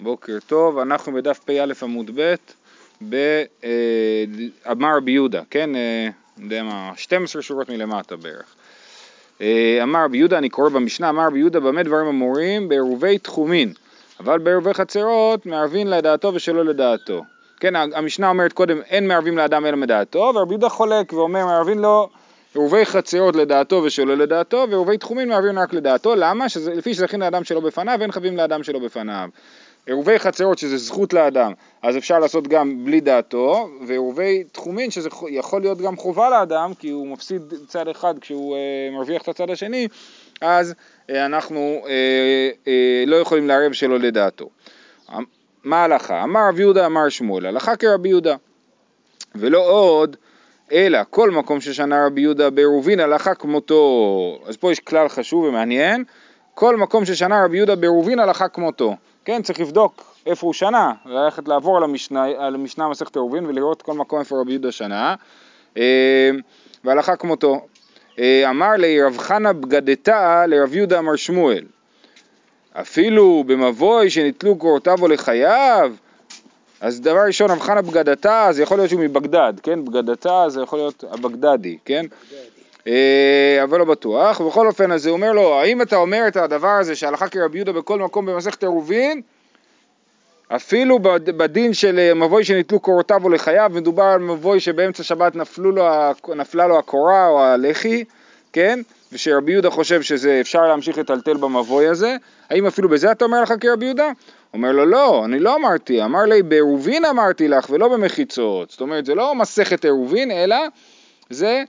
בוקר טוב, אנחנו בדף פ"א עמוד ב' באמר רבי יהודה, כן, אה, אני יודע מה, 12 שורות מלמטה בערך. אה, אמר רבי יהודה, אני קורא במשנה, אמר רבי יהודה במה דברים אמורים? בעירובי תחומין, אבל בעירובי חצרות מערבין לדעתו ושלא לדעתו. כן, המשנה אומרת קודם אין מערבים לאדם אלא מדעתו, ורבי יהודה חולק ואומר מערבין לו עירובי חצרות לדעתו ושלא לדעתו, ועירובי תחומין מערבין רק לדעתו, למה? שזה, לפי שזכין לאדם שלא בפניו, אין חייבים לאדם שלא בפניו. עירובי חצרות שזה זכות לאדם, אז אפשר לעשות גם בלי דעתו, ועירובי תחומין שזה יכול להיות גם חובה לאדם, כי הוא מפסיד צד אחד כשהוא אה, מרוויח את הצד השני, אז אה, אנחנו אה, אה, לא יכולים לערב שלא לדעתו. מה ההלכה? אמר רבי יהודה אמר שמואל, הלכה כרבי יהודה. ולא עוד, אלא כל מקום ששנה רבי יהודה בעירובין הלכה כמותו. אז פה יש כלל חשוב ומעניין, כל מקום ששנה רבי יהודה בעירובין הלכה כמותו. כן, צריך לבדוק איפה הוא שנה, ללכת לעבור על המשנה, על המשנה מסכת עירובין ולראות כל מקום איפה רבי יהודה שנה. אה, והלכה כמותו. אה, אמר לי רב חנה בגדתה לרב יהודה אמר שמואל אפילו במבוי שנתלו קורותיו או לחייו אז דבר ראשון רב חנה בגדתה זה יכול להיות שהוא מבגדד, כן? בגדתה זה יכול להיות הבגדדי, כן? אבל לא בטוח, ובכל אופן אז הוא אומר לו, האם אתה אומר את הדבר הזה שהלכה כרבי יהודה בכל מקום במסכת עירובין, אפילו בדין של אה, מבוי שניתלו קורותיו או לחייו, מדובר על מבוי שבאמצע שבת לו, נפלה לו הקורה או הלחי, כן? ושרבי יהודה חושב שזה אפשר להמשיך לטלטל במבוי הזה, האם אפילו בזה אתה אומר לך כרבי יהודה? אומר לו לא, אני לא אמרתי, אמר לי בעירובין אמרתי לך ולא במחיצות, זאת אומרת זה לא מסכת עירובין אלא זה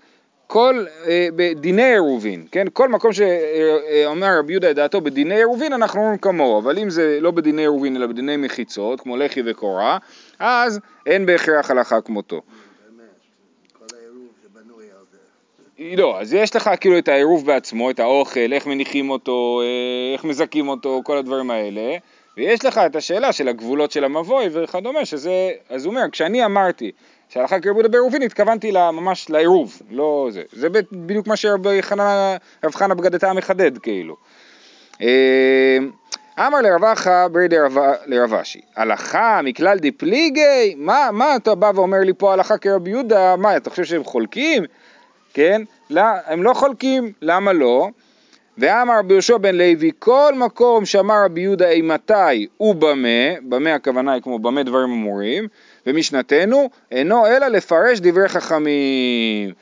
כל, אה, בדיני עירובין, כן? כל מקום שאומר רבי יהודה את דעתו בדיני עירובין אנחנו אומרים כמוהו, אבל אם זה לא בדיני עירובין אלא בדיני מחיצות, כמו לחי וקורה, אז אין בהכרח הלכה כמותו. לא, אז יש לך כאילו את העירוב בעצמו, את האוכל, איך מניחים אותו, אה, איך מזכים אותו, כל הדברים האלה, ויש לך את השאלה של הגבולות של המבוי וכדומה, שזה, אז הוא אומר, כשאני אמרתי שהלכה כרבודה בעירובין, התכוונתי ממש לעירוב, לא זה. זה בדיוק מה שרב חנה בגדתה מחדד כאילו. אה, אמר לרב אחא ברי לרב אשי, הלכה מכלל דפליגי? מה, מה אתה בא ואומר לי פה הלכה כרבי יהודה? מה, אתה חושב שהם חולקים? כן? לא, הם לא חולקים, למה לא? ואמר רבי יהושע בן לוי, כל מקום שאמר רבי יהודה אימתי ובמה, במה הכוונה היא כמו במה דברים אמורים, ומשנתנו אינו אלא לפרש דברי חכמים.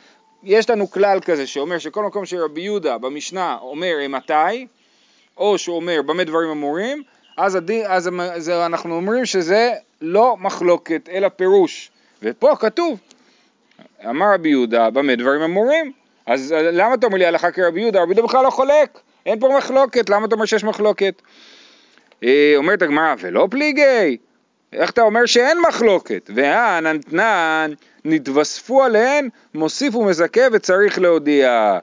יש לנו כלל כזה שאומר שכל מקום שרבי יהודה במשנה אומר אימתי, או שהוא אומר במה דברים אמורים, אז, הדין, אז, אז אנחנו אומרים שזה לא מחלוקת אלא פירוש. ופה כתוב, אמר רבי יהודה במה דברים אמורים, אז למה אתה אומר לי הלכה כרבי יהודה? רבי יהודה בכלל לא חולק, אין פה מחלוקת, למה אתה אומר שיש מחלוקת? אה, אומרת הגמרא, ולא פליגי, איך אתה אומר שאין מחלוקת? והנתנן נתווספו עליהן, מוסיף ומזכה וצריך להודיע.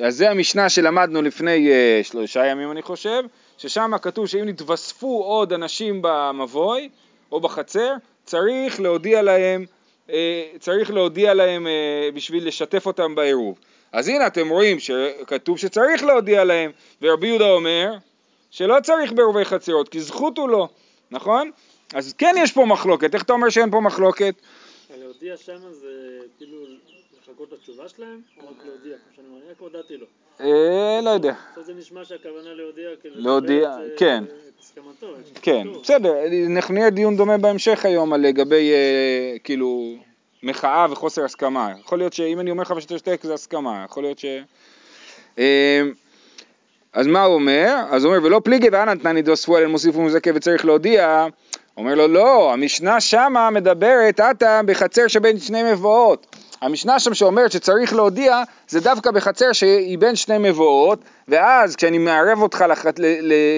אז זה המשנה שלמדנו לפני uh, שלושה ימים אני חושב, ששם כתוב שאם נתווספו עוד אנשים במבוי או בחצר, צריך להודיע להם, uh, צריך להודיע להם uh, בשביל לשתף אותם בעירוב. אז הנה אתם רואים שכתוב שצריך להודיע להם, ורבי יהודה אומר שלא צריך בעירובי חצרות, כי זכות הוא לא, נכון? אז כן יש פה מחלוקת, איך אתה אומר שאין פה מחלוקת? להודיע שם זה כאילו לחכות לתשובה שלהם, או רק להודיע, כמו שאני רק הודעתי לו. אה, לא יודע. זה נשמע שהכוונה להודיע, כאילו, להודיע, כן. את הסכמתו. כן, בסדר, אנחנו נראה דיון דומה בהמשך היום על לגבי, אה, כאילו, מחאה וחוסר הסכמה. יכול להיות שאם אני אומר לך ושאתה שותק זה הסכמה, יכול להיות ש... אה, אז מה הוא אומר? אז הוא אומר, ולא פליגי ואנא תנא נתווספו עליהם מוסיפו מזכה וצריך להודיע. אומר לו, לא, המשנה שמה מדברת עתה בחצר שבין שני מבואות. המשנה שם שאומרת שצריך להודיע, זה דווקא בחצר שהיא בין שני מבואות, ואז כשאני מערב אותך, לח... ל...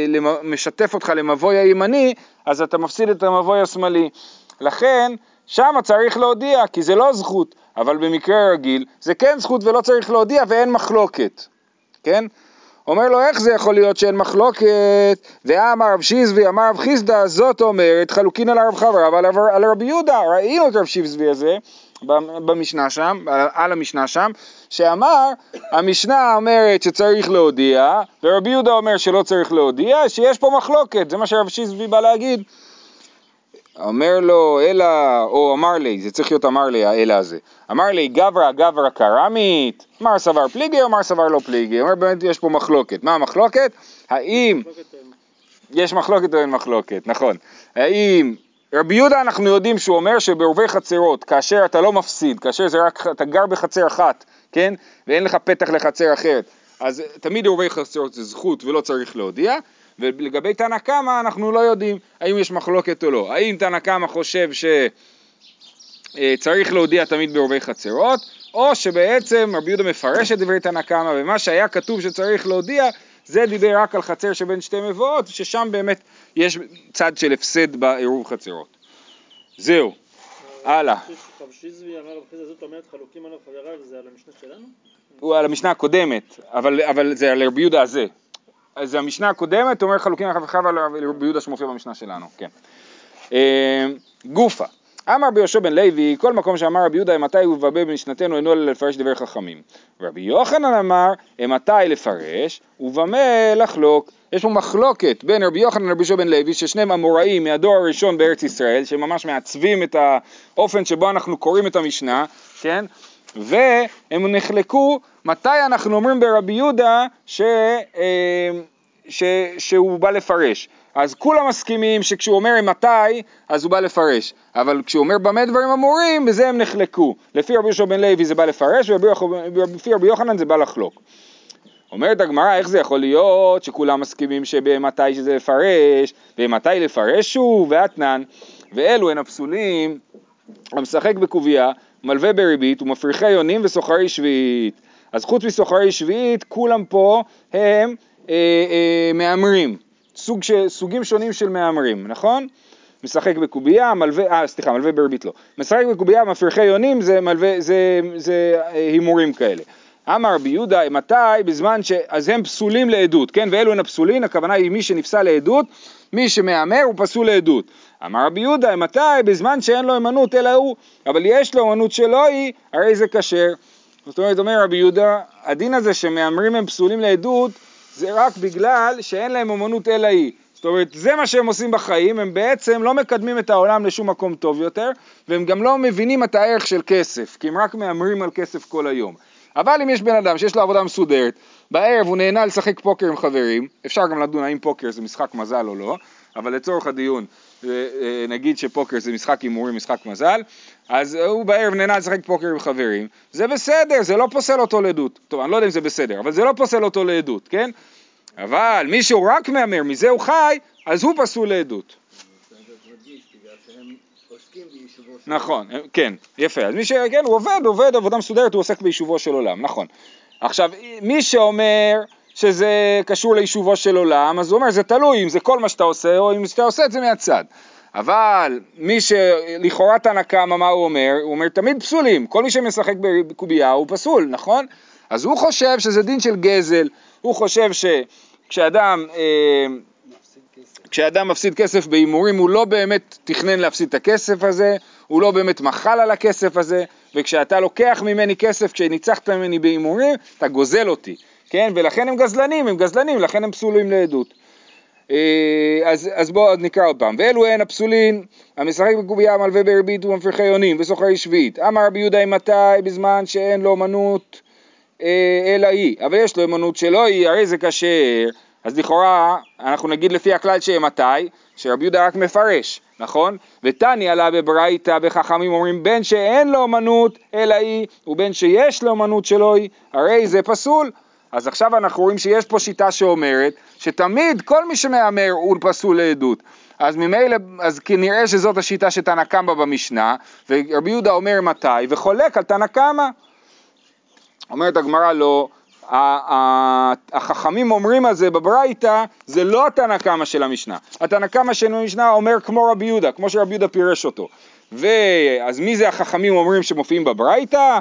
ל... משתף אותך למבוי הימני, אז אתה מפסיד את המבוי השמאלי. לכן, שם צריך להודיע, כי זה לא זכות, אבל במקרה רגיל זה כן זכות ולא צריך להודיע ואין מחלוקת, כן? אומר לו איך זה יכול להיות שאין מחלוקת ואמר רב שיזבי אמר רב חיסדא זאת אומרת חלוקין על הרב חברה אבל על רבי יהודה ראינו את רב שיזבי הזה במשנה שם, על המשנה שם שאמר, המשנה אומרת שצריך להודיע, ורבי יהודה אומר שלא צריך להודיע, שיש פה מחלוקת, זה מה שרב שיזבי בא להגיד. אומר לו, אלא, או אמר לי, זה צריך להיות אמר לי, האלא הזה. אמר לי, גברא גברא קרמית, מר סבר פליגי או מר סבר לא פליגי? אומר באמת יש פה מחלוקת. מה המחלוקת? האם, יש מחלוקת או אין מחלוקת, נכון. האם, רבי יהודה אנחנו יודעים שהוא אומר שבעורבי חצרות, כאשר אתה לא מפסיד, כאשר זה רק, אתה גר בחצר אחת, כן? ואין לך פתח לחצר אחרת, אז תמיד עורבי חצרות זה זכות ולא צריך להודיע. ולגבי תנא קמא אנחנו לא יודעים האם יש מחלוקת או לא. האם תנא קמא חושב שצריך להודיע תמיד בעורבי חצרות, או שבעצם רבי יהודה מפרש את דברי תנא קמא, ומה שהיה כתוב שצריך להודיע, זה דיבר רק על חצר שבין שתי מבואות, ששם באמת יש צד של הפסד בעירוב חצרות. זהו, הלאה. רב שיזבי אמר בבחינה הזאת אומרת חלוקים עליו חבריו, זה על המשנה שלנו? הוא על המשנה הקודמת, אבל, אבל זה על רבי יהודה הזה. אז המשנה הקודמת אומר חלוקים על חבריו על רבי יהודה שמופיע במשנה שלנו, כן. אה, גופה, אמר רבי יהושע בן לוי, כל מקום שאמר רבי יהודה אימתי הוא מבבה במשנתנו אינו אלא לפרש דברי חכמים. רבי יוחנן אמר אימתי לפרש ובמה לחלוק. יש פה מחלוקת בין רבי יוחנן לרבי יהושע בן לוי ששניהם אמוראים מהדור הראשון בארץ ישראל שממש מעצבים את האופן שבו אנחנו קוראים את המשנה, כן? והם נחלקו מתי אנחנו אומרים ברבי יהודה ש, אה, ש, שהוא בא לפרש. אז כולם מסכימים שכשהוא אומר מתי, אז הוא בא לפרש. אבל כשהוא אומר במה דברים אמורים, בזה הם נחלקו. לפי רבי יהושע בן לוי זה בא לפרש, ולפי רבי יוחנן זה בא לחלוק. אומרת הגמרא, איך זה יכול להיות שכולם מסכימים שבמתי שזה לפרש, ומתי לפרש שוב, ואתנן, ואלו הן הפסולים, המשחק בקובייה, מלווה בריבית, ומפריחי יונים וסוחרי שביעית. אז חוץ מסוחרי שביעית, כולם פה הם אה, אה, מהמרים, סוג ש, סוגים שונים של מהמרים, נכון? משחק בקובייה, מלווה, אה סליחה, מלווה בריבית לא. משחק בקובייה, מפריחי יונים, זה, מלווה, זה, זה אה, הימורים כאלה. אמר רבי יהודה, מתי? בזמן ש... אז הם פסולים לעדות, כן? ואלו הן הפסולים, הכוונה היא מי שנפסל לעדות, מי שמהמר הוא פסול לעדות. אמר רבי יהודה, מתי? בזמן שאין לו אמנות אלא הוא, אבל יש לו אמנות שלא היא, הרי זה כשר. זאת אומרת, אומר רבי יהודה, הדין הזה שמהמרים הם פסולים לעדות, זה רק בגלל שאין להם אמנות אלא היא. זאת אומרת, זה מה שהם עושים בחיים, הם בעצם לא מקדמים את העולם לשום מקום טוב יותר, והם גם לא מבינים את הערך של כסף, כי הם רק מהמרים על כסף כל היום. אבל אם יש בן אדם שיש לו עבודה מסודרת, בערב הוא נהנה לשחק פוקר עם חברים, אפשר גם לדון האם פוקר זה משחק מזל או לא, אבל לצורך הדיון אה, אה, נגיד שפוקר זה משחק הימורים, משחק מזל, אז הוא בערב נהנה לשחק פוקר עם חברים, זה בסדר, זה לא פוסל אותו לעדות. טוב, אני לא יודע אם זה בסדר, אבל זה לא פוסל אותו לעדות, כן? אבל מי שהוא רק מהמר, מזה הוא חי, אז הוא פסול לעדות. נכון, כן, יפה. אז מי ש... כן, הוא עובד, עובד עבודה מסודרת, הוא עוסק ביישובו של עולם, נכון. עכשיו, מי שאומר שזה קשור ליישובו של עולם, אז הוא אומר, זה תלוי אם זה כל מה שאתה עושה, או אם שאתה עושה את זה מהצד. אבל מי שלכאורה תנא קמא, מה הוא אומר? הוא אומר, תמיד פסולים. כל מי שמשחק בקובייה הוא פסול, נכון? אז הוא חושב שזה דין של גזל, הוא חושב שכשאדם... אה, כשאדם מפסיד כסף בהימורים הוא לא באמת תכנן להפסיד את הכסף הזה, הוא לא באמת מחל על הכסף הזה, וכשאתה לוקח ממני כסף, כשניצחת ממני בהימורים, אתה גוזל אותי, כן? ולכן הם גזלנים, הם גזלנים, לכן הם פסולים לעדות. אה, אז, אז בואו נקרא עוד פעם. ואלו הן הפסולים, המשחק בקובייה מלווה בריבית ומפריחי יונים וסוחרי שביעית. אמר רבי יהודה מתי בזמן שאין לו אמנות אה, אלא היא, אבל יש לו אמנות שלא היא, הרי זה כשר. אז לכאורה אנחנו נגיד לפי הכלל שמתי, שרבי יהודה רק מפרש, נכון? ותני עלה בברייתא בחכמים אומרים בין שאין לו אמנות אלא היא ובין שיש לו אמנות שלא היא, הרי זה פסול. אז עכשיו אנחנו רואים שיש פה שיטה שאומרת שתמיד כל מי שמהמר הוא פסול לעדות. אז ממילא, אז כנראה שזאת השיטה שתנא קמא במשנה, ורבי יהודה אומר מתי, וחולק על תנא קמא. אומרת הגמרא לא, החכמים אומרים על זה בברייתא, זה לא התנא קמא של המשנה. התנא קמא של המשנה אומר כמו רבי יהודה, כמו שרבי יהודה פירש אותו. ואז מי זה החכמים אומרים שמופיעים בברייתא?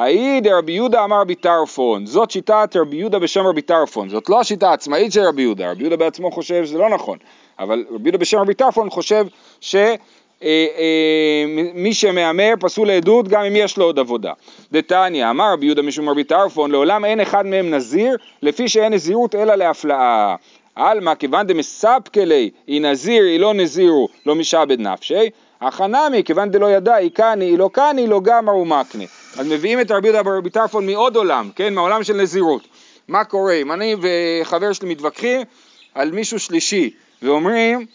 האי דרבי יהודה אמר רבי טרפון, זאת שיטת רבי יהודה בשם רבי טרפון, זאת לא השיטה העצמאית של רבי יהודה, רבי יהודה בעצמו חושב שזה לא נכון, אבל רבי יהודה בשם רבי טרפון חושב ש... אה, אה, שמהמר פסול לעדות גם אם יש לו עוד עבודה. דתניא, אמר רבי יהודה משום רבי טרפון, לעולם אין אחד מהם נזיר, לפי שאין נזירות אלא להפלאה. עלמא כיוון דמספקלי, היא נזיר, היא לא נזירו, לא משעבד נפשי, החנמי, כיוון דלא ידע, היא קני, לא קני, לא גמר ומקנה. אז מביאים את רבי יהודה ברבי טרפון מעוד עולם, כן, מהעולם של נזירות. מה קורה אם אני וחבר שלי מתווכחים על מישהו שלישי, ואומרים,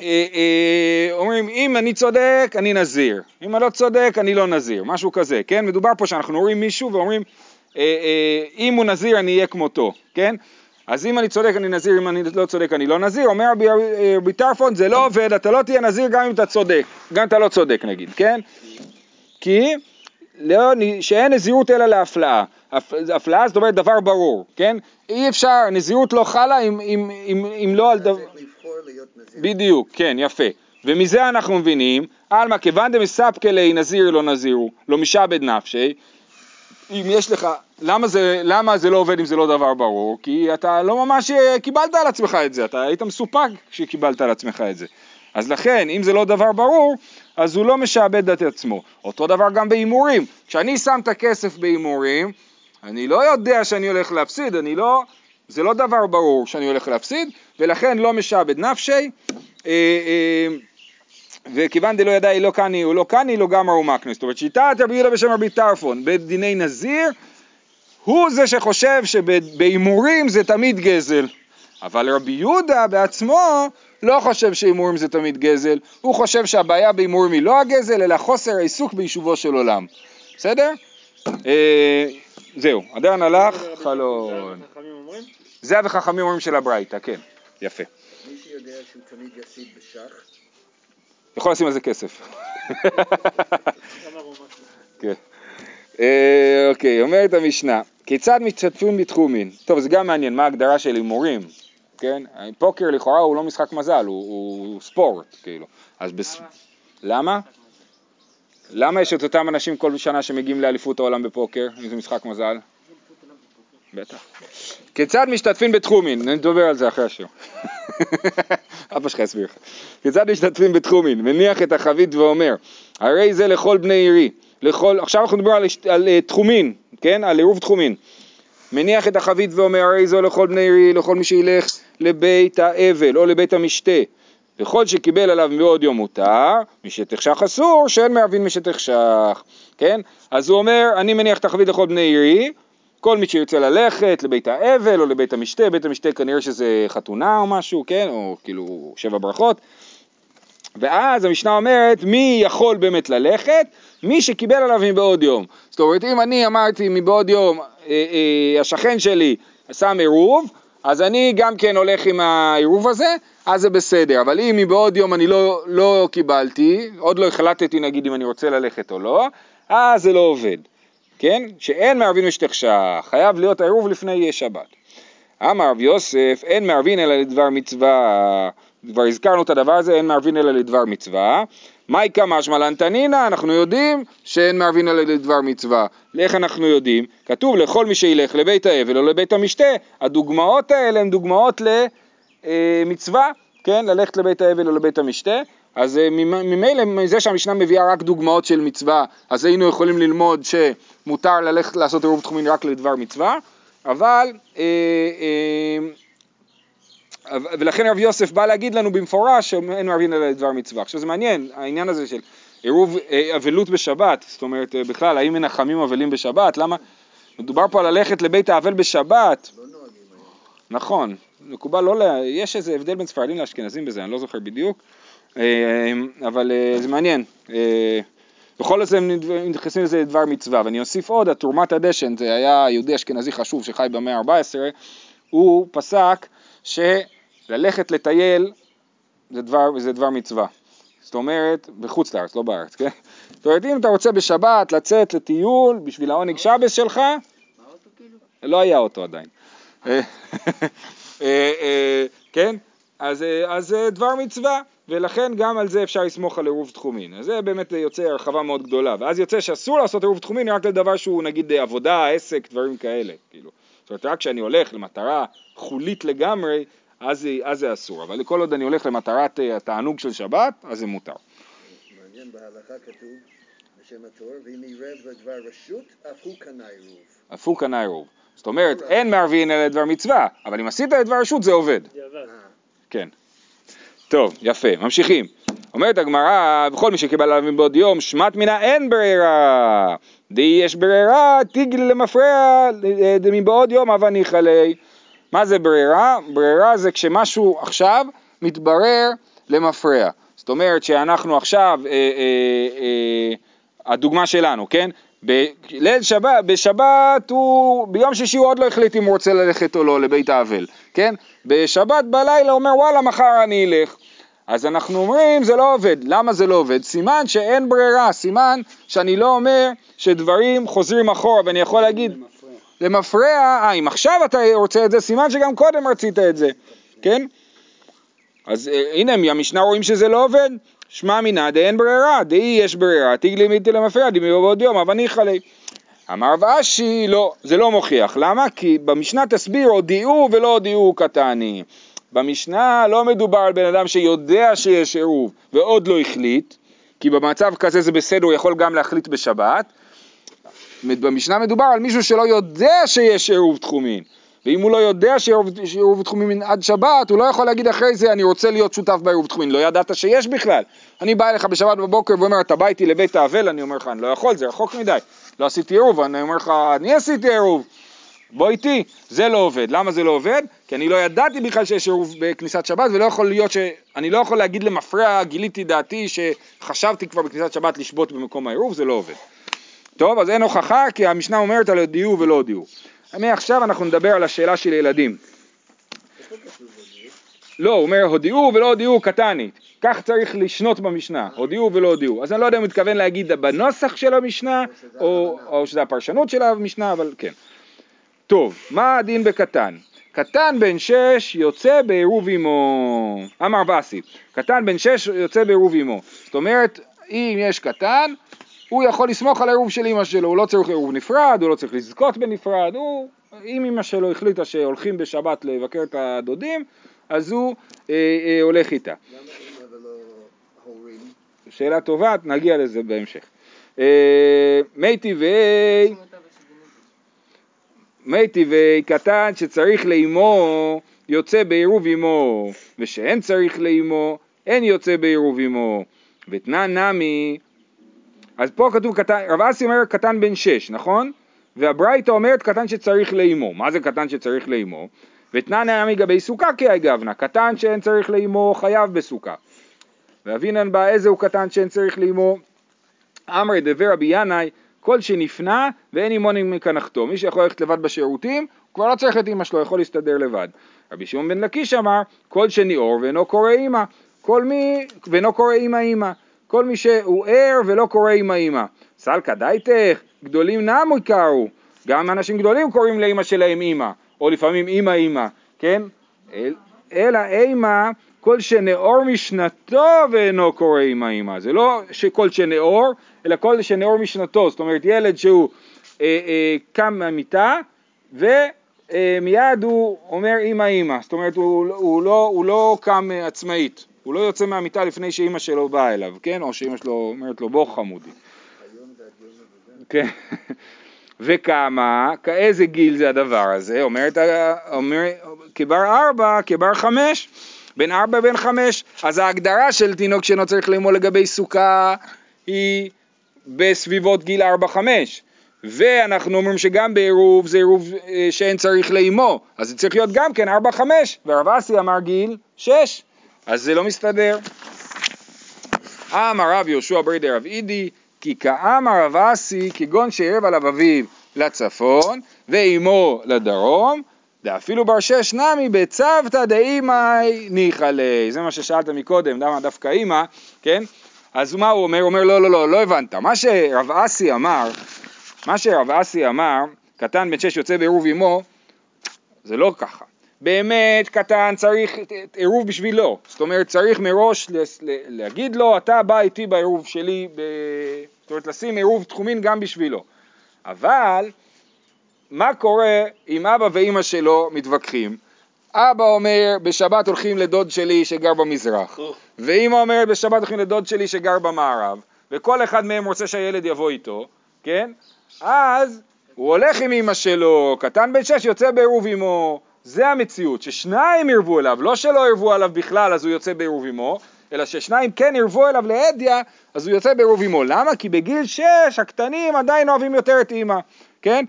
אה, אה, אומרים אם אני צודק אני נזיר, אם אני לא צודק אני לא נזיר, משהו כזה, כן? מדובר פה שאנחנו רואים מישהו ואומרים אה, אם הוא נזיר אני אהיה כמותו, כן? אז אם אני צודק אני נזיר, אם אני לא צודק אני לא נזיר, אומר רבי, רבי טרפון זה לא עובד, אתה לא תהיה נזיר גם אם אתה צודק, גם אם אתה לא צודק נגיד, כן? כי לא, שאין נזירות אלא להפלאה, הפלאה זאת אומרת דבר ברור, כן? אי אפשר, נזירות לא חלה אם, אם, אם, אם לא על דבר... בדיוק, כן, יפה. ומזה אנחנו מבינים, עלמא כיוון דמספקלי נזיר לא נזירו, לא משעבד נפשי, אם יש לך, למה זה, למה זה לא עובד אם זה לא דבר ברור? כי אתה לא ממש אה, קיבלת על עצמך את זה, אתה היית מסופק כשקיבלת על עצמך את זה. אז לכן, אם זה לא דבר ברור, אז הוא לא משעבד את עצמו. אותו דבר גם בהימורים. כשאני שם את הכסף בהימורים, אני לא יודע שאני הולך להפסיד, אני לא, זה לא דבר ברור שאני הולך להפסיד, ולכן לא משעבד נפשי, אה, אה, וכיוון דלא ידע לא קני הוא לא קני, לא גמר הוא מקנס. זאת אומרת, שיטת רבי יהודה בשם רבי טרפון, בדיני נזיר, הוא זה שחושב שבהימורים זה תמיד גזל. אבל רבי יהודה בעצמו לא חושב שהימורים זה תמיד גזל, הוא חושב שהבעיה בהימורים היא לא הגזל, אלא חוסר העיסוק ביישובו של עולם. בסדר? אה, זהו, הדרן הלך, חלון. זה וחכמים אומרים של הברייתא, כן, יפה. מי שיודע שהוא תמיד יפסיד בשח? יכול לשים על זה כסף. כן. אה, אוקיי, אומרת המשנה, כיצד משתתפים בתחומין? טוב, זה גם מעניין, מה ההגדרה של הימורים, כן? פוקר לכאורה הוא לא משחק מזל, הוא, הוא ספורט, כאילו. אז בס... למה? למה יש את אותם אנשים כל שנה שמגיעים לאליפות העולם בפוקר, אם זה משחק מזל? בטח. כיצד משתתפים בתחומין? נדבר על זה אחרי השיר. אבא שלך יסביר לך. כיצד משתתפים בתחומין? מניח את החבית ואומר, הרי זה לכל בני עירי. לכל, עכשיו אנחנו מדברים על, על uh, תחומין, כן? על עירוב תחומין. מניח את החבית ואומר, הרי זו לכל בני עירי, לכל מי שילך לבית האבל או לבית המשתה. וכל שקיבל עליו מעוד יום מותר, משתחשך אסור, שאין מערבין משתחשך, כן? אז הוא אומר, אני מניח את החבית לכל בני עירי, כל מי שירצה ללכת לבית האבל או לבית המשתה, בית המשתה כנראה שזה חתונה או משהו, כן? או כאילו שבע ברכות. ואז המשנה אומרת, מי יכול באמת ללכת? מי שקיבל עליו מבעוד יום. זאת אומרת, אם אני אמרתי מבעוד יום, אה, אה, השכן שלי שם עירוב, אז אני גם כן הולך עם העירוב הזה, אז זה בסדר. אבל אם מבעוד יום אני לא, לא קיבלתי, עוד לא החלטתי נגיד אם אני רוצה ללכת או לא, אז זה לא עובד. כן? שאין מערבין ושתחשך, חייב להיות העירוב לפני שבת. אמר רב יוסף, אין מערבין אלא לדבר מצווה, כבר הזכרנו את הדבר הזה, אין מערבין אלא לדבר מצווה. מהי משמע לנתנינא, אנחנו יודעים שאין מערבין אלא לדבר מצווה. איך אנחנו יודעים? כתוב לכל מי שילך לבית האבל או לבית המשתה, הדוגמאות האלה הן דוגמאות למצווה, כן? ללכת לבית האבל או לבית המשתה. אז אה, ממילא מזה שהמשנה מביאה רק דוגמאות של מצווה, אז היינו יכולים ללמוד שמותר ללכת לעשות עירוב תחומין רק לדבר מצווה, אבל, אה, אה, ולכן רב יוסף בא להגיד לנו במפורש שאין מערבין אלא לדבר מצווה. עכשיו זה מעניין, העניין הזה של עירוב אבלות בשבת, זאת אומרת בכלל, האם מנחמים אבלים בשבת, למה? מדובר פה על ללכת לבית האבל בשבת. לא נוהגים היום. נכון, מקובל לא, ל... יש איזה הבדל בין ספרדים לאשכנזים בזה, אני לא זוכר בדיוק. אה, אבל אה, זה מעניין. אה, בכל זאת הם נכנסים לזה לדבר מצווה, ואני אוסיף עוד, התרומת הדשן, זה היה יהודי אשכנזי חשוב שחי במאה ה-14, הוא פסק שללכת לטייל זה דבר, זה דבר מצווה. זאת אומרת, בחוץ לארץ, לא בארץ, כן? זאת אומרת, אם אתה רוצה בשבת לצאת לטיול בשביל העונג שבס שלך, לא היה אוטו עדיין. כן? אז דבר מצווה. ולכן גם על זה אפשר לסמוך על עירוב תחומין. אז זה באמת יוצא הרחבה מאוד גדולה, ואז יוצא שאסור לעשות עירוב תחומין רק לדבר שהוא נגיד עבודה, עסק, דברים כאלה, כאילו. זאת אומרת, רק כשאני הולך למטרה חולית לגמרי, אז, אז זה אסור, אבל כל עוד אני הולך למטרת התענוג של שבת, אז זה מותר. בהלכה כתוב בשם התור, ואם עירב לדבר רשות, אף הוא קנה עירוב. אף הוא קנה עירוב. זאת אומרת, אין מערבין אלא לדבר מצווה, אבל אם עשית לדבר רשות זה עובד. אה, כן. טוב, יפה, ממשיכים. אומרת הגמרא, וכל מי שקיבל עליו מבעוד יום, שמט מינה אין ברירה. די יש ברירה, תיגלי למפרע, מבעוד יום הווה ניחא. מה זה ברירה? ברירה זה כשמשהו עכשיו מתברר למפרע. זאת אומרת שאנחנו עכשיו, אה, אה, אה, הדוגמה שלנו, כן? בליל שבת, בשבת הוא, ביום שישי הוא עוד לא החליט אם הוא רוצה ללכת או לא לבית האבל, כן? בשבת בלילה הוא אומר וואלה מחר אני אלך. אז אנחנו אומרים זה לא עובד, למה זה לא עובד? סימן שאין ברירה, סימן שאני לא אומר שדברים חוזרים אחורה ואני יכול להגיד למפרע, אה אם עכשיו אתה רוצה את זה, סימן שגם קודם רצית את זה, כן? אז אה, הנה מהמשנה רואים שזה לא עובד, שמע מינא דאין ברירה, דאי יש ברירה, תגלי מיתי למפרע, דמי בעוד יום, אבל ניחא לי. אמר רב אשי, לא, זה לא מוכיח, למה? כי במשנה תסביר הודיעו ולא הודיעו קטני. במשנה לא מדובר על בן אדם שיודע שיש עירוב ועוד לא החליט, כי במצב כזה זה בסדר, הוא יכול גם להחליט בשבת. במשנה מדובר על מישהו שלא יודע שיש עירוב תחומין. ואם הוא לא יודע שעירוב תחומין עד שבת, הוא לא יכול להגיד אחרי זה אני רוצה להיות שותף בעירוב תחומין, לא ידעת שיש בכלל. אני בא אליך בשבת בבוקר ואומר אתה בא איתי לבית האבל, אני אומר לך אני לא יכול, זה רחוק מדי, לא עשיתי עירוב, אני אומר לך אני עשיתי עירוב, בוא איתי, זה לא עובד. למה זה לא עובד? כי אני לא ידעתי בכלל שיש עירוב בכניסת שבת ולא יכול להיות ש... אני לא יכול להגיד למפרע, גיליתי דעתי שחשבתי כבר בכניסת שבת לשבות במקום העירוב, זה לא עובד. טוב, אז אין הוכחה כי המשנה אומרת על הודיעו ולא הודיעו. מעכשיו אנחנו נדבר על השאלה של ילדים. לא, הוא אומר הודיעו ולא הודיעו קטנית. כך צריך לשנות במשנה, הודיעו ולא הודיעו. אז אני לא יודע אם הוא מתכוון להגיד בנוסח של המשנה, או, או שזה הפרשנות של המשנה, אבל כן. טוב, מה הדין בקטן? קטן בן שש יוצא בעירוב אמו. אמר וסי, קטן בן שש יוצא בעירוב אמו. זאת אומרת, אם יש קטן, הוא יכול לסמוך על העירוב של אמא שלו, הוא לא צריך עירוב נפרד, הוא לא צריך לזכות בנפרד, הוא, אם אמא שלו החליטה שהולכים בשבת לבקר את הדודים, אז הוא אה, אה, הולך איתה. למה אמא ולא הורים? שאלה טובה, נגיע לזה בהמשך. אה, מי טבעי, מי טבעי קטן שצריך לאמו יוצא בעירוב אמו, ושאין צריך לאמו אין יוצא בעירוב אמו. ותנן נמי, אז פה כתוב קטן, רב אסי אומר קטן בן שש, נכון? והברייתא אומרת קטן שצריך לאמו. מה זה קטן שצריך לאמו? ותנן נמי גבי סוכה כאי גבנה, קטן שאין צריך לאמו חייב בסוכה. ואבינן בא איזה הוא קטן שאין צריך לאמו? אמרי דבר רבי ינאי כל שנפנה ואין עמו מקנחתו. מי שיכול ללכת לבד בשירותים, הוא כבר לא צריך את אמא שלו, יכול להסתדר לבד. רבי שמעון בן לקיש אמר, כל שניעור ואינו קורא אמא, כל מי, ואינו קורא אמא אמא, כל מי שהוא ער ולא קורא אמא אמא. סלקא דייתך, גדולים נמו יקראו, גם אנשים גדולים קוראים לאמא שלהם אמא, או לפעמים אמא אמא, כן? אל, אלא אימה כל שנאור משנתו ואינו קורא אמא אמא, זה לא שכל שנאור, אלא כל שנאור משנתו, זאת אומרת ילד שהוא אה, אה, קם מהמיטה ומיד הוא אומר אמא אמא, זאת אומרת הוא, הוא, לא, הוא לא קם אה, עצמאית, הוא לא יוצא מהמיטה לפני שאימא שלו באה אליו, כן? או שאימא שלו אומרת לו בוא חמודי. כן. וכמה, כאיזה גיל זה הדבר הזה? אומרת, אומר, כבר ארבע, כבר חמש, בין ארבע בין חמש. אז ההגדרה של תינוק שאינו צריך לאמור לגבי סוכה היא בסביבות גיל ארבע חמש. ואנחנו אומרים שגם בעירוב זה עירוב אה, שאין צריך לאמו, אז זה צריך להיות גם כן ארבע חמש, והרב אסי אמר גיל שש, אז זה לא מסתדר. אמר רב יהושע ברי דרב אידי, כי כאמר רב אסי כגון שערב עליו אביו לצפון ואימו לדרום, ואפילו בר שש נמי בצוותא דאימי ניחא ליה. זה מה ששאלת מקודם, למה דווקא אימא, כן? אז מה הוא אומר? הוא אומר לא, לא, לא, לא הבנת. מה שרב אסי אמר, מה שרב אסי אמר, קטן בן שש יוצא בעירוב אמו, זה לא ככה. באמת קטן צריך עירוב בשבילו, זאת אומרת צריך מראש להגיד לו אתה בא איתי בעירוב שלי, ב... זאת אומרת לשים עירוב תחומין גם בשבילו, אבל מה קורה אם אבא ואימא שלו מתווכחים? אבא אומר בשבת הולכים לדוד שלי שגר במזרח ואימא אומרת בשבת הולכים לדוד שלי שגר במערב וכל אחד מהם רוצה שהילד יבוא איתו, כן? אז הוא הולך עם אמא שלו, קטן בן שש יוצא בעירוב אמו, זה המציאות, ששניים ירבו אליו, לא שלא ירבו עליו בכלל אז הוא יוצא בעירוב אמו, אלא ששניים כן ירבו אליו לאדיה, אז הוא יוצא בעירוב אמו. למה? כי בגיל שש הקטנים עדיין אוהבים יותר את אמא, כן?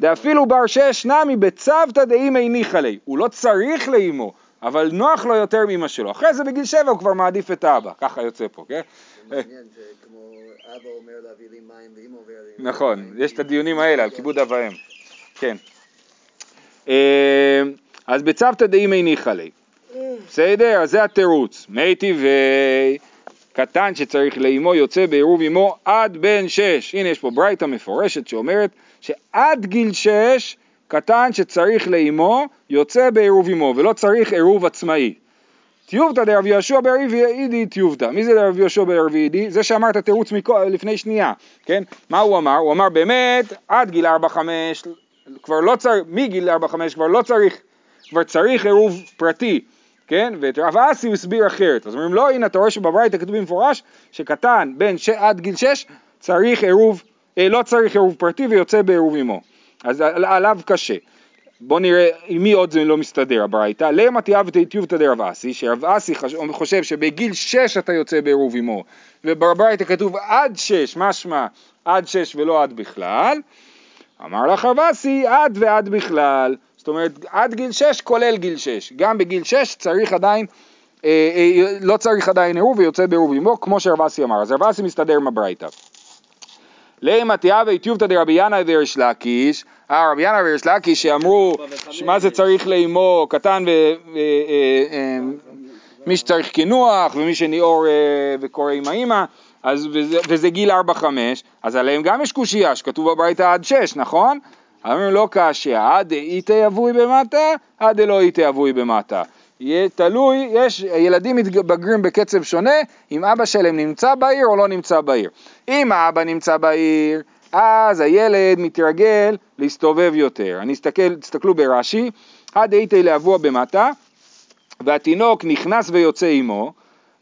דאפילו בר שש נמי בצוותא דאמא הניחא לי, הוא לא צריך לאמו, אבל נוח לו יותר מאמא שלו. אחרי זה בגיל שבע הוא כבר מעדיף את האבא, ככה יוצא פה, כן? מעניין, זה כמו אבא אומר להביא לי מים ואמא אומר לי... נכון, יש את הדיונים האלה על כיבוד אב ואם. כן. אה, אז בצוותא דאמא הניחא לי. בסדר? אז זה התירוץ. מי טבעי, קטן שצריך לאמו יוצא בעירוב אמו עד בן שש. הנה יש פה ברייתא מפורשת שאומרת שעד גיל שש קטן שצריך לאמו יוצא בעירוב אמו ולא צריך עירוב עצמאי. טיובתא דרב יהושע ברביעידי טיובתא. מי זה דרב יהושע ברביעידי? זה שאמר את התירוץ מכו- לפני שנייה, כן? מה הוא אמר? הוא אמר באמת עד גיל 4-5 כבר לא צריך, מגיל 4-5 כבר לא צריך, כבר צריך עירוב פרטי, כן? ואת רב אסי הוא הסביר אחרת. אז אומרים לא, הנה אתה רואה שבברייתא כתוב במפורש שקטן בין ש... עד גיל 6 צריך עירוב, אה, לא צריך עירוב פרטי ויוצא בעירוב עמו. אז על- עליו קשה. בואו נראה עם מי עוד זה לא מסתדר הברייתא. למה תיאבתי טיובתא דרב אסי, שרב אסי חושב שבגיל שש אתה יוצא בעירוב עמו, ובברייתא כתוב עד שש, משמע עד שש ולא עד בכלל. אמר לך רב אסי עד ועד בכלל, זאת אומרת עד גיל שש כולל גיל שש, גם בגיל שש צריך עדיין, אה, אה, לא צריך עדיין עירוב ויוצא בעירוב עמו, כמו שרב אסי אמר, אז רב אסי מסתדר עם הברייתא. לימא תיאבי טיובתא דרבי ינאי וריש לקיש, אה רבי ינאי וריש לקיש שאמרו שמה זה צריך לאמו קטן ומי שצריך קינוח ומי שניעור אה, וקורא עם האמא וזה גיל 4-5 אז עליהם גם יש קושייה שכתוב בברייתא עד 6 נכון? אומרים לא קשיא עד איתי אבוי במטה עד אלא איתי אבוי במטה תלוי, יש, ילדים מתבגרים בקצב שונה אם אבא שלהם נמצא בעיר או לא נמצא בעיר. אם האבא נמצא בעיר, אז הילד מתרגל להסתובב יותר. אני אסתכל, תסתכלו ברש"י, עד איתי לאבוע במטה, והתינוק נכנס ויוצא עמו,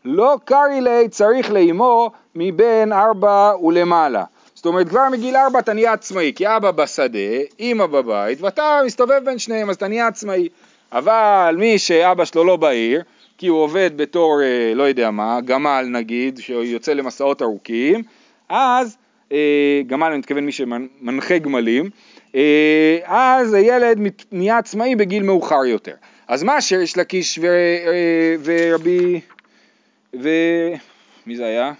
לא קרי לי צריך לאמו מבין ארבע ולמעלה. זאת אומרת, כבר מגיל ארבע אתה נהיה עצמאי, כי אבא בשדה, אמא בבית, ואתה מסתובב בין שניהם, אז אתה נהיה עצמאי. אבל מי שאבא שלו לא בעיר, כי הוא עובד בתור, אה, לא יודע מה, גמל נגיד, שיוצא למסעות ארוכים, אז, אה, גמל אני מתכוון מי שמנחה גמלים, אה, אז הילד נהיה עצמאי בגיל מאוחר יותר. אז מה שיש לקיש ורבי, ו... מי זה היה?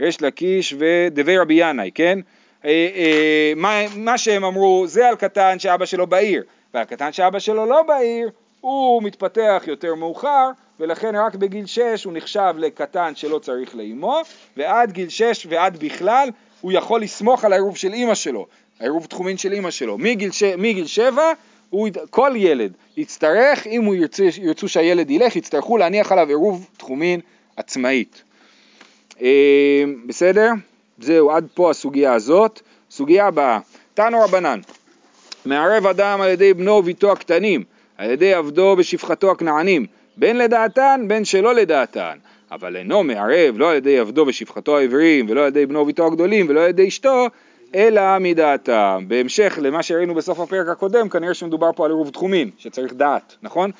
ריש לקיש ודבי רבי ינאי, כן? אה, אה, מה, מה שהם אמרו זה על קטן שאבא שלו בעיר, ועל קטן שאבא שלו לא בעיר, הוא מתפתח יותר מאוחר, ולכן רק בגיל 6 הוא נחשב לקטן שלא צריך לאמו, ועד גיל 6 ועד בכלל הוא יכול לסמוך על העירוב של אימא שלו, העירוב תחומין של אימא שלו. מגיל, ש... מגיל 7 הוא, כל ילד יצטרך, אם הוא ירצה, ירצו שהילד ילך, יצטרכו להניח עליו עירוב תחומין עצמאית. אה, בסדר? זהו, עד פה הסוגיה הזאת. סוגיה הבאה, תנו רבנן, מערב אדם על ידי בנו וביתו הקטנים, על ידי עבדו בשפחתו הכנענים, בין לדעתן בין שלא לדעתן, אבל אינו מערב לא על ידי עבדו בשפחתו העברים ולא על ידי בנו וביתו הגדולים ולא על ידי אשתו, אלא מדעתם. בהמשך למה שראינו בסוף הפרק הקודם, כנראה שמדובר פה על עירוב תחומין, שצריך דעת, נכון?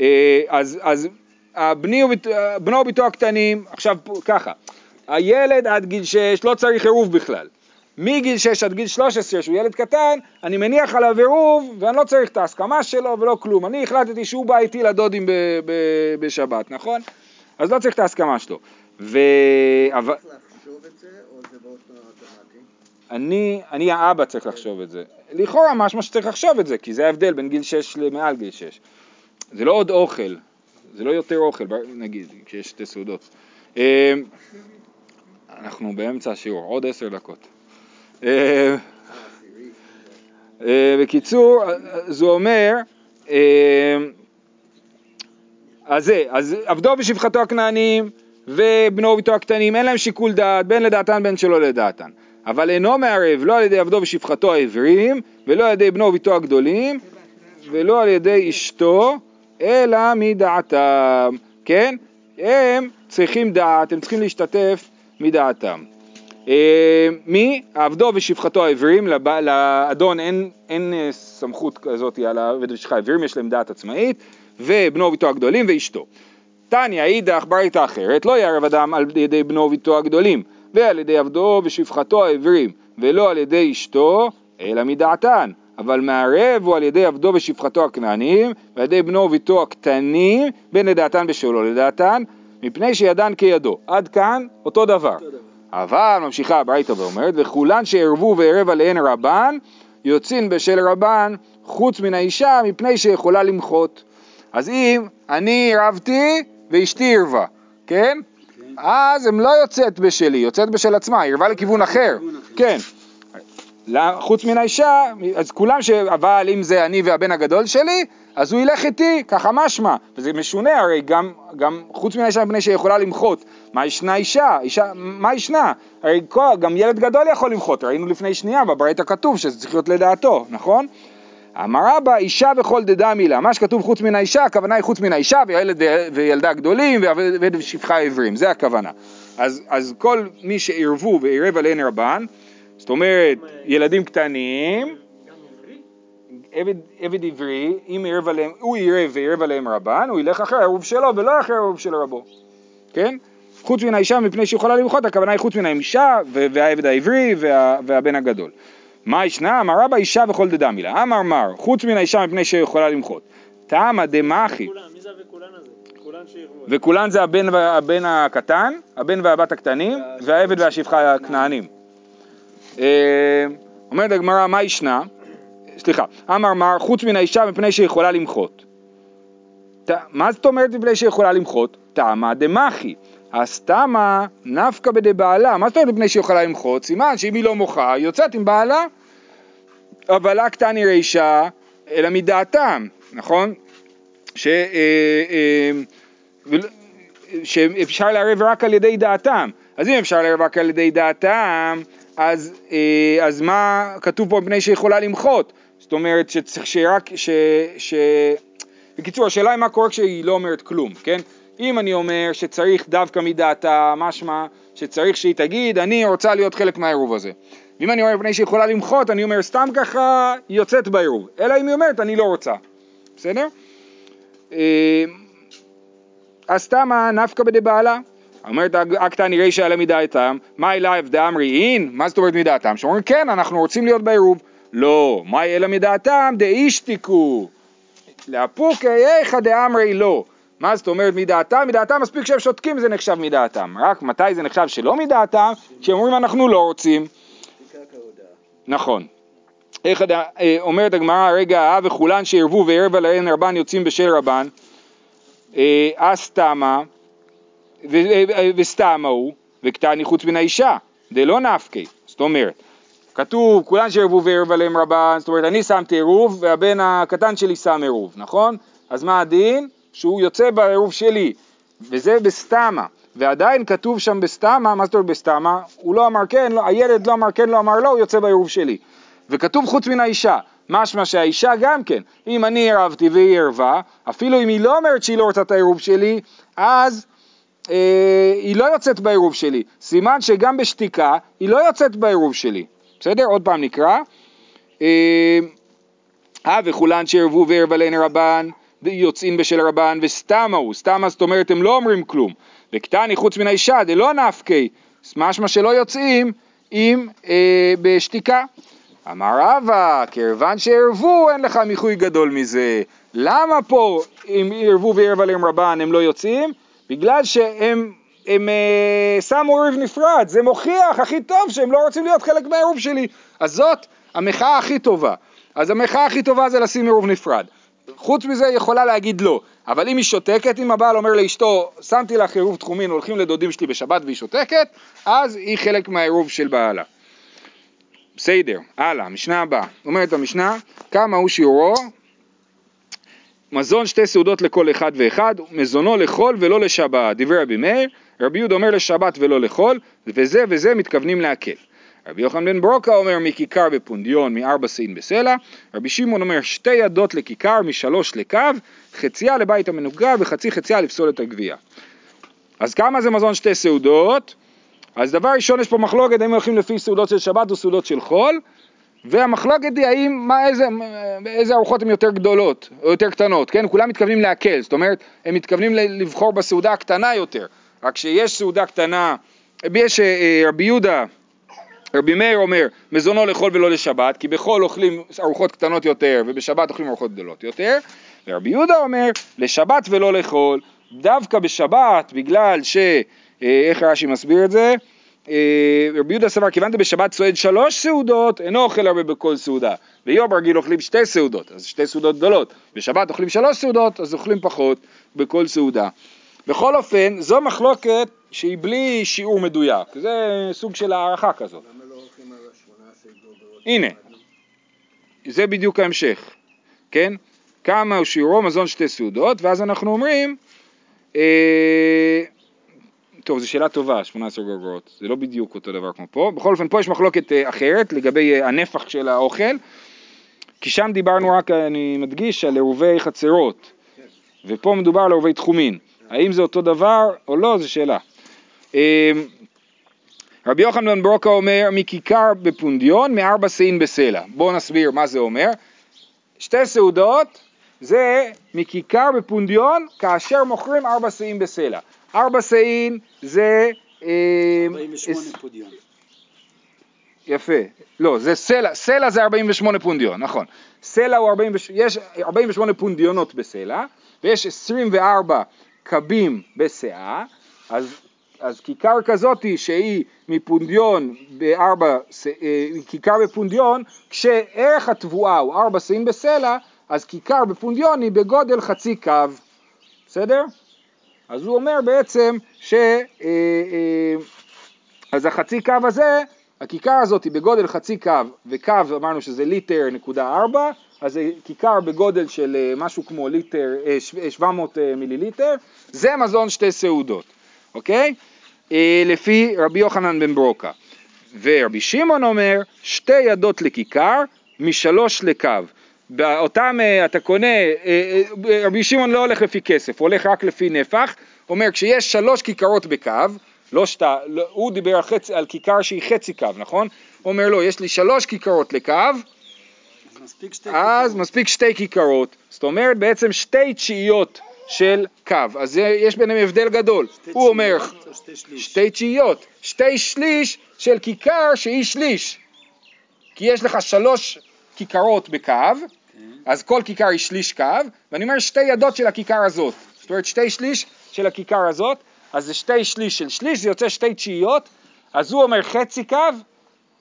אה, אז, אז בנו וביתו הקטנים, עכשיו ככה, הילד עד גיל 6 לא צריך עירוב בכלל. מגיל 6 עד גיל 13 שהוא ילד קטן, אני מניח עליו עירוב ואני לא צריך את ההסכמה שלו ולא כלום. אני החלטתי שהוא בא איתי לדודים ב- ב- בשבת, נכון? אז לא צריך את ההסכמה שלו. ו... אבל... אני, אני האבא צריך לחשוב את זה. לכאורה משמע שצריך לחשוב את זה, כי זה ההבדל בין גיל 6 למעל גיל 6. זה לא עוד אוכל, זה לא יותר אוכל, נגיד, כשיש שתי סעודות. אה, אנחנו באמצע השיעור, עוד עשר דקות. אה, אה, בקיצור, זה אומר, אה, אז זה, אז עבדו בשפחתו הכנענים ובנו וביתו הקטנים, אין להם שיקול דעת, בין לדעתן בין שלא לדעתן. אבל אינו מערב לא על ידי עבדו בשפחתו העברים, ולא על ידי בנו וביתו הגדולים, ולא על ידי אשתו, אלא מדעתם, כן? הם צריכים דעת, הם צריכים להשתתף מדעתם. אה, מי? עבדו ושפחתו העברים, לאדון אין, אין אה, סמכות כזאת על העבד ושפחה העברים, יש להם דעת עצמאית, ובנו וביתו הגדולים ואשתו. תניא אידך ברייתא אחרת, לא יערב אדם על ידי בנו וביתו הגדולים, ועל ידי עבדו ושפחתו העברים, ולא על ידי אשתו, אלא מדעתן. אבל מערב הוא על ידי עבדו ושפחתו הכנעניים, ועל ידי בנו וביתו הקטנים, בין לדעתן ושלא לדעתן, מפני שידן כידו. עד כאן אותו דבר. אותו דבר. אבל ממשיכה הברייתא ואומרת, וכולן שערבו וערב עליהן רבן, יוצאין בשל רבן, חוץ מן האישה, מפני שיכולה למחות. אז אם אני ערבתי ואשתי ערבה, כן? אז הם לא יוצאת בשלי, יוצאת בשל עצמה, היא ערבה לכיוון אחר. לכיוון אחר. כן. חוץ מן האישה, אז כולם ש... אבל אם זה אני והבן הגדול שלי, אז הוא ילך איתי, ככה משמע. וזה משונה הרי, גם, גם חוץ מן האישה מפני שיכולה למחות. מה ישנה אישה? אישה, מה ישנה? הרי כל, גם ילד גדול יכול למחות, ראינו לפני שנייה בברית הכתוב שזה צריך להיות לדעתו, נכון? אמר רבא, אישה וכל דדמי לה, מה שכתוב חוץ מן האישה, הכוונה היא חוץ מן האישה וילד וילדה גדולים ושפחה עברים, זה הכוונה. אז, אז כל מי שערבו ועירב עליהן רבן, זאת אומרת ילדים קטנים? עבד, עבד עברי, אם עירב עליהם, הוא עירב ועירב עליהם רבן, הוא ילך אחרי העירוב שלו ולא אחרי העירוב של רבו, כן? חוץ מן האישה מפני שיכולה למחות, הכוונה היא חוץ מן האישה והעבד העברי וה, והבן הגדול. מה ישנה? אמר רבא אישה וכל דדמי לה. אמר מר, חוץ מן האישה מפני שיכולה למחות. טעמא דמחי, מי זה וכולן הזה? וכולן זה הבן הקטן, הבן והבת הקטנים, והעבד והשפחה הכנענים. אה, אומרת הגמרא, מה ישנה? סליחה, אמר מר, חוץ מן האישה מפני שיכולה למחות. ת- מה זאת אומרת מפני שיכולה למחות? טעמא דמחי. הסתמה נפקא בדבעלה. מה זאת אומרת מפני שיכולה למחות? סימן שאם היא לא מוחה, היא יוצאת עם בעלה. אבל לה קטני רישה, אלא מדעתם, נכון? ש... אה, אה, ול- שאפשר לערב רק על ידי דעתם. אז אם אפשר לערב רק על ידי דעתם, אז, אה, אז מה כתוב פה מפני שיכולה למחות? זאת אומרת שצריך שרק, ש... ש... בקיצור, השאלה היא מה קורה כשהיא לא אומרת כלום, כן? אם אני אומר שצריך דווקא מדעתה, משמע שצריך שהיא תגיד, אני רוצה להיות חלק מהעירוב הזה. ואם אני אומר מפני שיכולה למחות, אני אומר סתם ככה, היא יוצאת בעירוב. אלא אם היא אומרת, אני לא רוצה. בסדר? אה, אז תמה נפקא בדבעלה. אומרת אקתא רישא אלא מדעתם, מה אליו דאמרי אין? מה זאת אומרת מדעתם? שאומרים כן, אנחנו רוצים להיות בעירוב. לא, מה אלא מדעתם דאישתיקו. לאפוקי איכא דאמרי לא. מה זאת אומרת מדעתם? מדעתם מספיק שהם שותקים זה נחשב מדעתם. רק מתי זה נחשב שלא מדעתם? כשהם אומרים אנחנו לא רוצים. נכון. איך. אה, אומרת הגמרא, רגע, אה וכולן שערבו וערב עליהן רבן יוצאים בשל רבן, אה, ו- אה, וסתמה הוא, וקטני חוץ מן האישה, דלא נפקי, זאת אומרת, כתוב, כולן שערבו וערב עליהם רבן, זאת אומרת, אני שמתי עירוב, והבן הקטן שלי שם עירוב, נכון? אז מה הדין? שהוא יוצא בעירוב שלי, וזה בסתמה, ועדיין כתוב שם בסתמה, מה זאת אומרת בסתמה? הוא לא אמר כן, לא, הילד לא אמר כן, לא אמר לא, הוא יוצא בעירוב שלי. וכתוב חוץ מן האישה, משמע שהאישה גם כן, אם אני ערבתי והיא ערבה, אפילו אם היא לא אומרת שהיא לא רוצה את העירוב שלי, אז אה, היא לא יוצאת בעירוב שלי. סימן שגם בשתיקה היא לא יוצאת בעירוב שלי. בסדר? עוד פעם נקרא. אה, אה וכולן שערבו וערב עליהן רבן, יוצאים בשל רבן, וסתמה הוא, סתמה זאת אומרת הם לא אומרים כלום. וקטני חוץ מן האישה, דלא נפקי, משמע שלא יוצאים אם אה, בשתיקה. אמר רבא, כיוון שערבו אין לך מיחוי גדול מזה. למה פה אם ערבו וערב עליהם רבן הם לא יוצאים? בגלל שהם הם, אה, שמו עירוב נפרד, זה מוכיח הכי טוב שהם לא רוצים להיות חלק מהעירוב שלי. אז זאת המחאה הכי טובה. אז המחאה הכי טובה זה לשים עירוב נפרד. חוץ מזה היא יכולה להגיד לא, אבל אם היא שותקת, אם הבעל אומר לאשתו, שמתי לך עירוב תחומין, הולכים לדודים שלי בשבת והיא שותקת, אז היא חלק מהעירוב של בעלה. בסדר, הלאה, משנה הבאה. אומרת המשנה, כמה הוא שיעורו? מזון שתי סעודות לכל אחד ואחד, מזונו לחול ולא לשבת. דברי רבי מאיר, רבי יהודה אומר לשבת ולא לחול, וזה וזה מתכוונים להקל. רבי יוחנן בן ברוקה אומר מכיכר בפונדיון, מארבע שאים בסלע, רבי שמעון אומר שתי ידות לכיכר, משלוש לקו, חצייה לבית המנוגה וחצי חצייה לפסול את הגבייה. אז כמה זה מזון שתי סעודות? אז דבר ראשון יש פה מחלוקת האם הולכים לפי סעודות של שבת או סעודות של חול, והמחלוקת היא האם, מה, איזה, איזה ארוחות הן יותר גדולות או יותר קטנות, כן? כולם מתכוונים להקל, זאת אומרת, הם מתכוונים לבחור בסעודה הקטנה יותר, רק שיש סעודה קטנה, יש אה, רבי יהודה, רבי מאיר אומר, מזונו לאכול ולא לשבת, כי בחול אוכלים ארוחות קטנות יותר ובשבת אוכלים ארוחות גדולות יותר, ורבי יהודה אומר, לשבת ולא לאכול, דווקא בשבת, בגלל ש... אה, איך רש"י מסביר את זה? אה, רבי יהודה סבר, כיוון בשבת צועד שלוש סעודות, אינו אוכל הרבה בכל סעודה. ביום רגיל אוכלים שתי סעודות, אז שתי סעודות גדולות. בשבת אוכלים שלוש סעודות, אז אוכלים פחות בכל סעודה. בכל אופן, זו מחלוקת שהיא בלי שיעור מדויק, זה סוג של הערכה כזאת. למה לא הולכים על השמונה עשרה גלגלות? הנה. זה בדיוק ההמשך, כן? כמה הוא שיעורו מזון שתי סעודות, ואז אנחנו אומרים, אה, טוב, זו שאלה טובה, 18 גרגרות, זה לא בדיוק אותו דבר כמו פה. בכל אופן, פה יש מחלוקת אה, אחרת לגבי אה, הנפח של האוכל, כי שם דיברנו רק, אני מדגיש, על עירובי חצרות, ופה מדובר על עירובי תחומין. האם זה אותו דבר או לא, זו שאלה. אה, רבי יוחנן ברוקה אומר, מכיכר בפונדיון, מארבע שאים בסלע. בואו נסביר מה זה אומר. שתי סעודות זה מכיכר בפונדיון כאשר מוכרים ארבע שאים בסלע. ארבע שאים זה... אה, 48 אס- פודיון. יפה. לא, זה סלע, סלע זה 48 פונדיון, נכון. סלע הוא 40, יש 48 פונדיונות בסלע, ויש 24 קבים בסאה, אז, אז כיכר כזאתי שהיא מפונדיון בארבע, אה, כיכר בפונדיון, כשערך התבואה הוא ארבע שאים בסלע, אז כיכר בפונדיון היא בגודל חצי קו, בסדר? אז הוא אומר בעצם ש... אה, אה, אז החצי קו הזה, הכיכר הזאת היא בגודל חצי קו, וקו אמרנו שזה ליטר נקודה ארבע, אז זה כיכר בגודל של אה, משהו כמו ליטר, אה, ש- אה, 700 אה, מיליליטר, זה מזון שתי סעודות, אוקיי? לפי רבי יוחנן בן ברוקה. ורבי שמעון אומר, שתי ידות לכיכר, משלוש לקו. באותם אה, אתה קונה, אה, אה, רבי שמעון לא הולך לפי כסף, הוא הולך רק לפי נפח, אומר כשיש שלוש כיכרות בקו, לא שתה, לא, הוא דיבר על, חצי, על כיכר שהיא חצי קו, נכון? הוא אומר לא, יש לי שלוש כיכרות לקו, אז מספיק שתי אז כיכרות. מספיק שתי כיכרות, זאת אומרת בעצם שתי תשיעיות של קו, אז יש ביניהם הבדל גדול, הוא אומר שתי תשיעיות, שתי שליש של כיכר שהיא שליש, כי יש לך שלוש כיכרות בקו. אז כל כיכר היא שליש קו, ואני אומר שתי ידות של הכיכר הזאת, זאת אומרת שתי שליש של הכיכר הזאת, אז זה שתי שליש של שליש, זה יוצא שתי תשיעיות, אז הוא אומר חצי קו,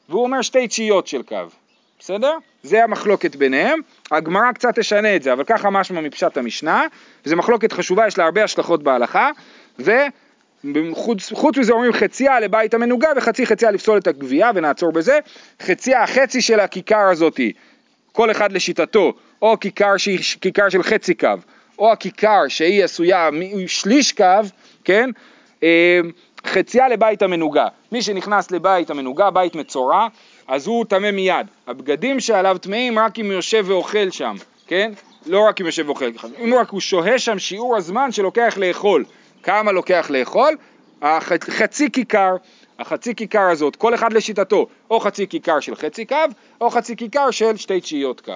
והוא אומר שתי תשיעיות של קו, בסדר? זה המחלוקת ביניהם, הגמרא קצת תשנה את זה, אבל ככה משמע מפשט המשנה, וזו מחלוקת חשובה, יש לה הרבה השלכות בהלכה, וחוץ חוץ מזה אומרים חציה לבית המנוגה וחצי חציה את הגבייה, ונעצור בזה, חציה, החצי של הכיכר הזאתי, כל אחד לשיטתו, או כיכר ש- כיכר של חצי קו, או הכיכר שהיא עשויה משליש קו, כן? אה, חציה לבית המנוגה. מי שנכנס לבית המנוגה, בית מצורע, אז הוא טמא מיד. הבגדים שעליו טמאים רק אם הוא יושב ואוכל שם, כן? לא רק אם יושב ואוכל, אם רק הוא שוהה שם שיעור הזמן שלוקח לאכול. כמה לוקח לאכול? הח- חצי כיכר, החצי כיכר הזאת, כל אחד לשיטתו, או חצי כיכר של חצי קו, או חצי כיכר של שתי תשיעיות קו,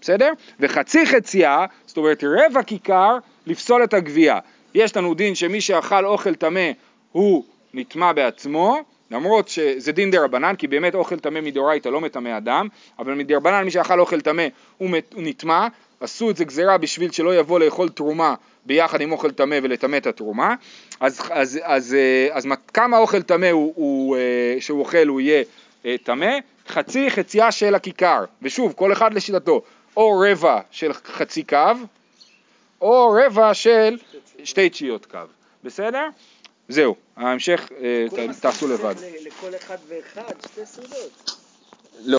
בסדר? וחצי חצייה, זאת אומרת רבע כיכר, לפסול את הגבייה. יש לנו דין שמי שאכל אוכל טמא הוא נטמע בעצמו, למרות שזה דין דה רבנן, כי באמת אוכל טמא מדאורייתא לא מטמא אדם, אבל מדרבנן מי שאכל אוכל טמא הוא נטמע, עשו את זה גזירה בשביל שלא יבוא לאכול תרומה ביחד עם אוכל טמא ולטמא את התרומה, אז, אז, אז, אה, אז, מת- כמה אוכל טמא הוא, הוא, אה, שהוא אוכל הוא יהיה אה, טמא? חצי חצייה של הכיכר, ושוב, כל אחד לשיטתו, או רבע של חצי קו, או רבע של שתי תשיעיות קו, בסדר? זהו, ההמשך תעשו לבד. לכל אחד ואחד שתי סעודות.